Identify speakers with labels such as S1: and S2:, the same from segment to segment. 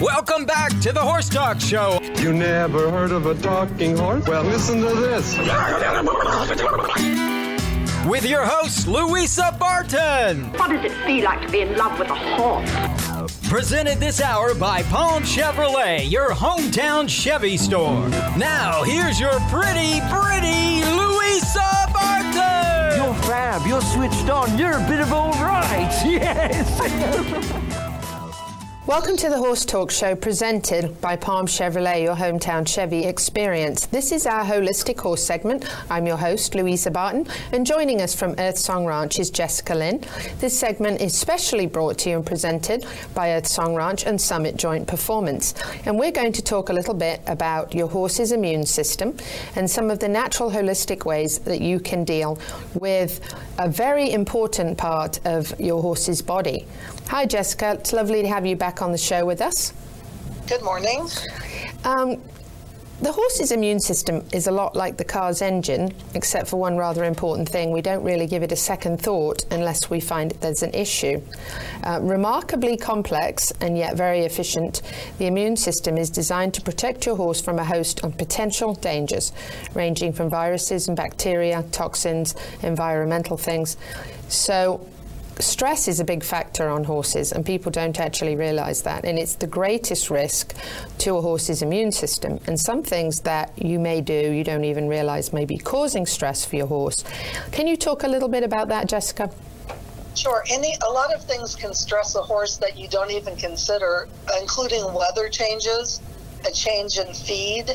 S1: Welcome back to the Horse Talk Show.
S2: You never heard of a talking horse? Well, listen to this.
S1: With your host, Louisa Barton.
S3: What does it feel like to be in love with a horse?
S1: Presented this hour by Palm Chevrolet, your hometown Chevy store. Now, here's your pretty, pretty Louisa Barton.
S4: You're fab. You're switched on. You're a bit of all right. Yes.
S5: Welcome to the Horse Talk Show presented by Palm Chevrolet, your hometown Chevy experience. This is our holistic horse segment. I'm your host, Louisa Barton, and joining us from Earth Song Ranch is Jessica Lynn. This segment is specially brought to you and presented by Earth Song Ranch and Summit Joint Performance. And we're going to talk a little bit about your horse's immune system and some of the natural holistic ways that you can deal with a very important part of your horse's body. Hi, Jessica. It's lovely to have you back on the show with us.
S6: Good morning.
S5: Um, the horse's immune system is a lot like the car's engine, except for one rather important thing. We don't really give it a second thought unless we find there's an issue. Uh, remarkably complex and yet very efficient, the immune system is designed to protect your horse from a host of potential dangers, ranging from viruses and bacteria, toxins, environmental things. So, stress is a big factor on horses, and people don't actually realize that. And it's the greatest risk to a horse's immune system. And some things that you may do, you don't even realize may be causing stress for your horse. Can you talk a little bit about that, Jessica?
S6: Sure. Any a lot of things can stress a horse that you don't even consider, including weather changes, a change in feed.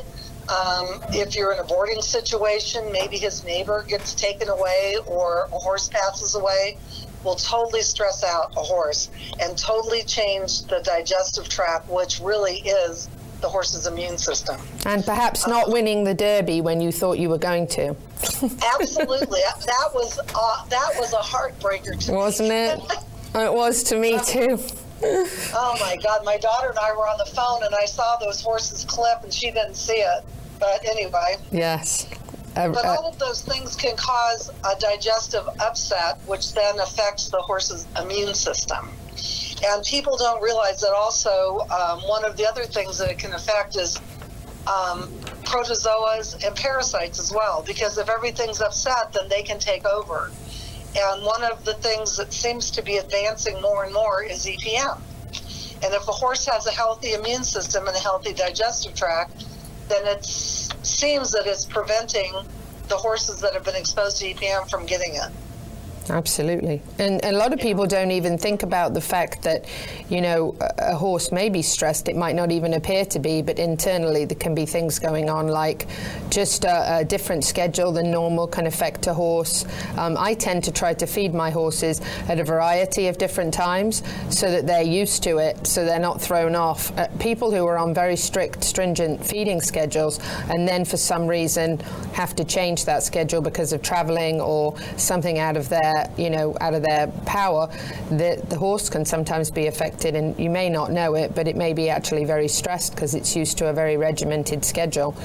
S6: Um, if you're in a boarding situation, maybe his neighbor gets taken away or a horse passes away will totally stress out a horse and totally change the digestive tract, which really is the horse's immune system.
S5: And perhaps not winning the Derby when you thought you were going to.
S6: Absolutely, that was uh, that was a heartbreaker to
S5: Wasn't
S6: me.
S5: it? it was to me too.
S6: oh my God, my daughter and I were on the phone, and I saw those horses clip, and she didn't see it. But anyway.
S5: Yes. Uh,
S6: But
S5: uh,
S6: all of those things can cause a digestive upset, which then affects the horse's immune system. And people don't realize that also um, one of the other things that it can affect is um, protozoas and parasites as well, because if everything's upset, then they can take over. And one of the things that seems to be advancing more and more is EPM. And if a horse has a healthy immune system and a healthy digestive tract, then it seems that it's preventing the horses that have been exposed to EPM from getting it.
S5: Absolutely. And, and a lot of people don't even think about the fact that, you know, a, a horse may be stressed. It might not even appear to be, but internally there can be things going on like just a, a different schedule than normal can affect a horse. Um, I tend to try to feed my horses at a variety of different times so that they're used to it, so they're not thrown off. Uh, people who are on very strict, stringent feeding schedules and then for some reason have to change that schedule because of traveling or something out of their you know, out of their power, the, the horse can sometimes be affected, and you may not know it, but it may be actually very stressed because it's used to a very regimented schedule.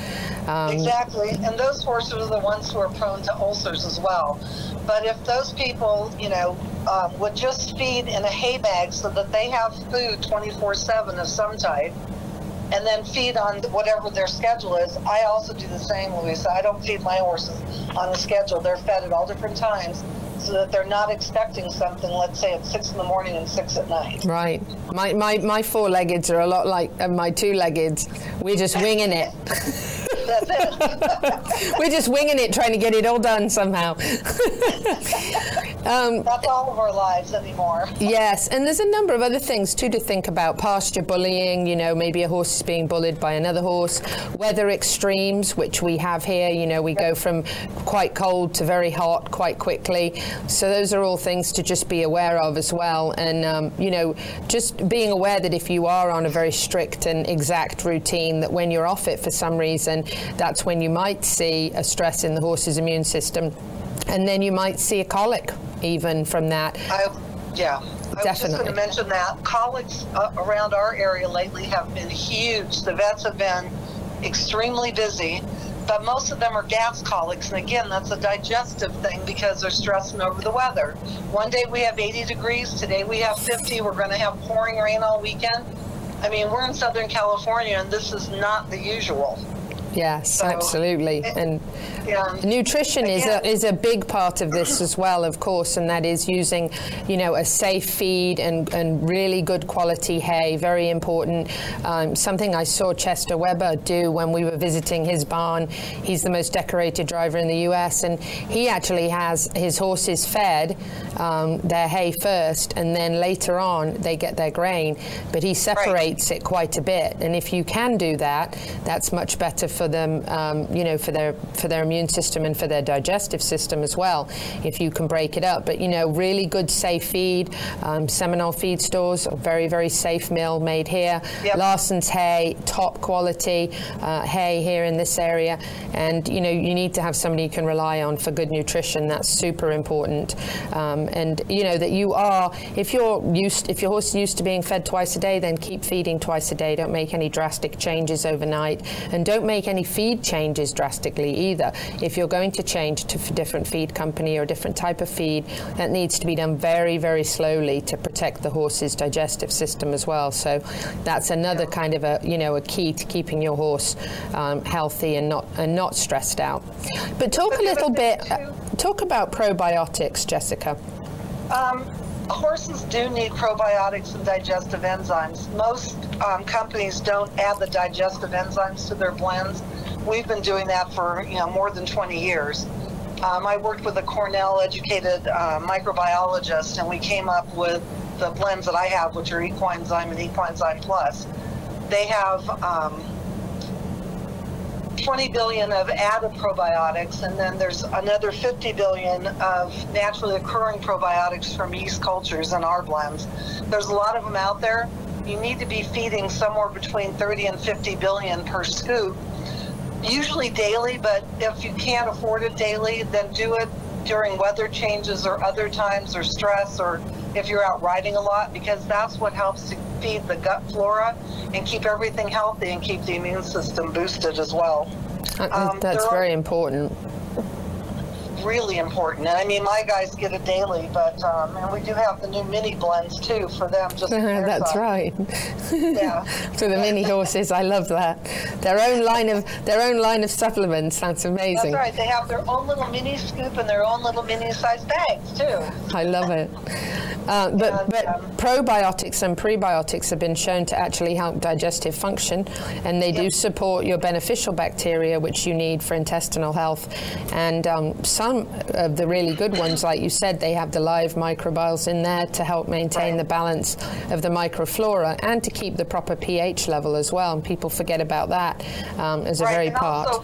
S5: Um,
S6: Exactly, and those horses are the ones who are prone to ulcers as well. But if those people, you know, um, would just feed in a hay bag so that they have food 24/7 of some type, and then feed on whatever their schedule is. I also do the same, Louisa. I don't feed my horses on a schedule. They're fed at all different times so that they're not expecting something, let's say at six in the morning and six at night.
S5: Right. My, my, my four leggeds are a lot like uh, my two leggeds. We're just winging it.
S6: That's it.
S5: We're just winging it, trying to get it all done somehow. um,
S6: That's all of our lives anymore.
S5: Yes, and there's a number of other things too to think about. Pasture bullying, you know, maybe a horse is being bullied by another horse. Weather extremes, which we have here, you know, we go from quite cold to very hot quite quickly. So those are all things to just be aware of as well. And, um, you know, just being aware that if you are on a very strict and exact routine, that when you're off it for some reason, that's when you might see a stress in the horse's immune system. And then you might see a colic even from that.
S6: I, yeah. I was just going to mention that colics uh, around our area lately have been huge. The vets have been extremely busy, but most of them are gas colics. And again, that's a digestive thing because they're stressing over the weather. One day we have 80 degrees, today we have 50. We're going to have pouring rain all weekend. I mean, we're in Southern California, and this is not the usual.
S5: Yes,
S6: So-
S5: absolutely. And
S6: Yeah.
S5: nutrition is a, is a big part of this as well, of course, and that is using, you know, a safe feed and, and really good quality hay, very important. Um, something I saw Chester Weber do when we were visiting his barn. He's the most decorated driver in the U.S., and he actually has his horses fed um, their hay first, and then later on they get their grain, but he separates it quite a bit. And if you can do that, that's much better for them, um, you know, for their for their immune system and for their digestive system as well. If you can break it up, but you know, really good safe feed. Um, Seminole Feed Stores, a very very safe mill made here.
S6: Yep.
S5: Larson's hay, top quality uh, hay here in this area, and you know, you need to have somebody you can rely on for good nutrition. That's super important. Um, and you know that you are, if you're used, if your horse is used to being fed twice a day, then keep feeding twice a day. Don't make any drastic changes overnight, and don't make any feed changes drastically either. If you're going to change to a different feed company or a different type of feed, that needs to be done very, very slowly to protect the horse's digestive system as well. So that's another kind of a you know a key to keeping your horse um, healthy and not and not stressed out. But talk a little bit. uh, talk about probiotics, Jessica.
S6: Um, horses do need probiotics and digestive enzymes. Most um, companies don't add the digestive enzymes to their blends. We've been doing that for you know more than 20 years. Um, I worked with a Cornell-educated uh, microbiologist, and we came up with the blends that I have, which are Equine-Zyme and Equine-Zyme Plus. They have um, 20 billion of added probiotics, and then there's another 50 billion of naturally occurring probiotics from yeast cultures in our blends. There's a lot of them out there. You need to be feeding somewhere between 30 and 50 billion per scoop, usually daily, but if you can't afford it daily, then do it during weather changes or other times or stress or if you're out riding a lot because that's what helps to feed the gut flora and keep everything healthy and keep the immune system boosted as well.
S5: Uh,
S6: Um,
S5: that's very important.
S6: Really important. And I mean, my guys get it daily, but um, and we do have the new mini blends too for them. Just
S5: That's
S6: side.
S5: right.
S6: Yeah.
S5: For the mini horses, I love that. Their own line of their own line of supplements. That's amazing.
S6: That's right. They have their own little mini scoop and their own little mini sized bags too.
S5: I love it. Uh, but
S6: And,
S5: but
S6: um,
S5: probiotics and prebiotics have been shown to actually help digestive function, and they do support your beneficial bacteria, which you need for intestinal health. And um, some of the really good ones, like you said, they have the live microbiomes in there to help maintain the balance of the microflora and to keep the proper pH level as well. And people forget about that um, as a
S6: right.
S5: very
S6: and
S5: part.
S6: also,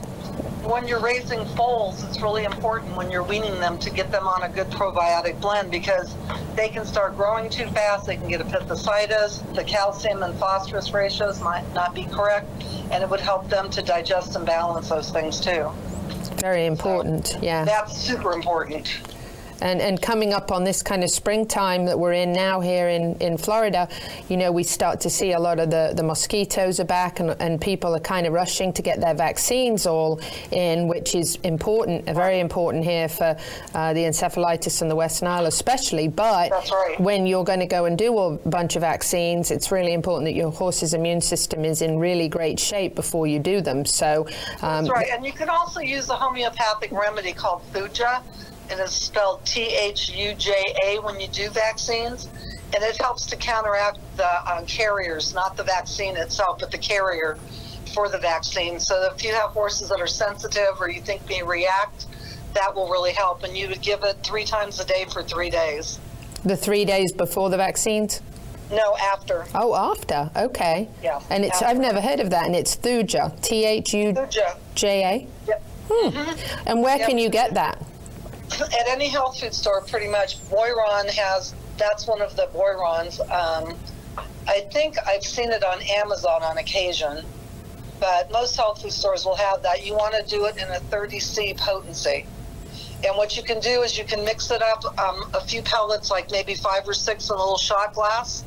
S6: when you're raising foals, it's really important when you're weaning them to get them on a good probiotic blend because they can start growing too fast. They can get epiphysitis. The calcium and phosphorus ratios might not be correct, and it would help them to digest and balance those things too.
S5: Very important. Yeah.
S6: That's super important.
S5: And, and coming up on this kind of springtime that we're in now here in, in Florida, you know, we start to see a lot of the, the mosquitoes are back and, and people are kind of rushing to get their vaccines all in, which is important, very important here for uh, the encephalitis and the West Nile especially. But
S6: That's right.
S5: when you're going to go and do a bunch of vaccines, it's really important that your horse's immune system is in really great shape before you do them. So, um,
S6: That's right. And you can also use a homeopathic remedy called Thuja. It is spelled T H U J A when you do vaccines. And it helps to counteract the uh, carriers, not the vaccine itself, but the carrier for the vaccine. So if you have horses that are sensitive or you think may react, that will really help. And you would give it three times a day for three days.
S5: the three days before the vaccines?
S6: No, after.
S5: Oh, after. Okay.
S6: Yeah,
S5: And it's
S6: after.
S5: I've never heard of that, and it's Thuja. T H U
S6: Thuja.
S5: J A.
S6: Yep.
S5: And where
S6: Yep.
S5: can you get that?
S6: at any health food store, pretty much, Boiron has. That's one of the Boirons. Um, I think I've seen it on Amazon on occasion, but most health food stores will have that. You want to do it in a 30C potency. And what you can do is you can mix it up um, a few pellets, like maybe five or six in a little shot glass,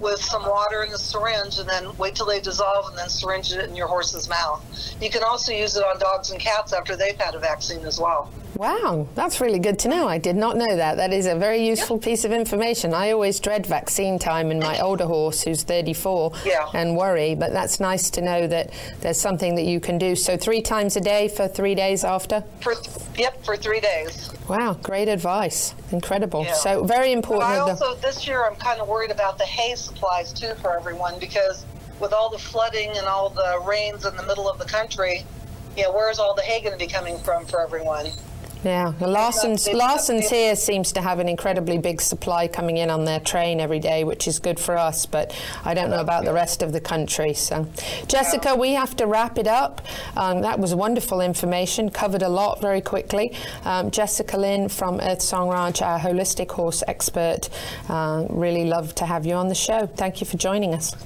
S6: with some water in the syringe, and then wait till they dissolve, and then syringe it in your horse's mouth. You can also use it on dogs and cats after they've had a vaccine as well.
S5: Wow, that's really good to know. I did not know that. That is a very useful yep. piece of information. I always dread vaccine time in my older horse, who's 34,
S6: yeah.
S5: and worry, but that's nice to know that there's something that you can do. So, three times a day for three days after?
S6: For, yep, for three days.
S5: Wow, great advice. Incredible. Yeah. So, very important. But
S6: I also, this year, I'm kind of worried about the hay supplies too for everyone because with all the flooding and all the rains in the middle of the country, you know, where's all the hay going to be coming from for everyone?
S5: Yeah, Lawson's, Lawson's here seems to have an incredibly big supply coming in on their train every day, which is good for us, but I don't know about the rest of the country. So, Jessica, we have to wrap it up. Um, that was wonderful information, covered a lot very quickly. Um, Jessica Lynn from Earth Song Ranch, our holistic horse expert. Uh, really love to have you on the show. Thank you for joining us.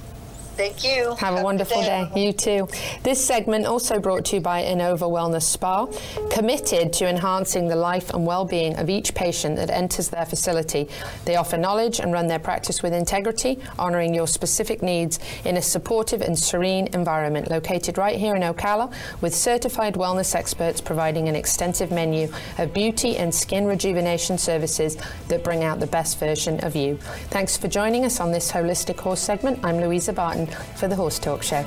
S6: Thank you.
S5: Have, Have a wonderful day. day. You too. This segment also brought to you by Innova Wellness Spa, committed to enhancing the life and well-being of each patient that enters their facility. They offer knowledge and run their practice with integrity, honoring your specific needs in a supportive and serene environment located right here in Ocala with certified wellness experts providing an extensive menu of beauty and skin rejuvenation services that bring out the best version of you. Thanks for joining us on this holistic horse segment. I'm Louisa Barton for the Horse Talk Show.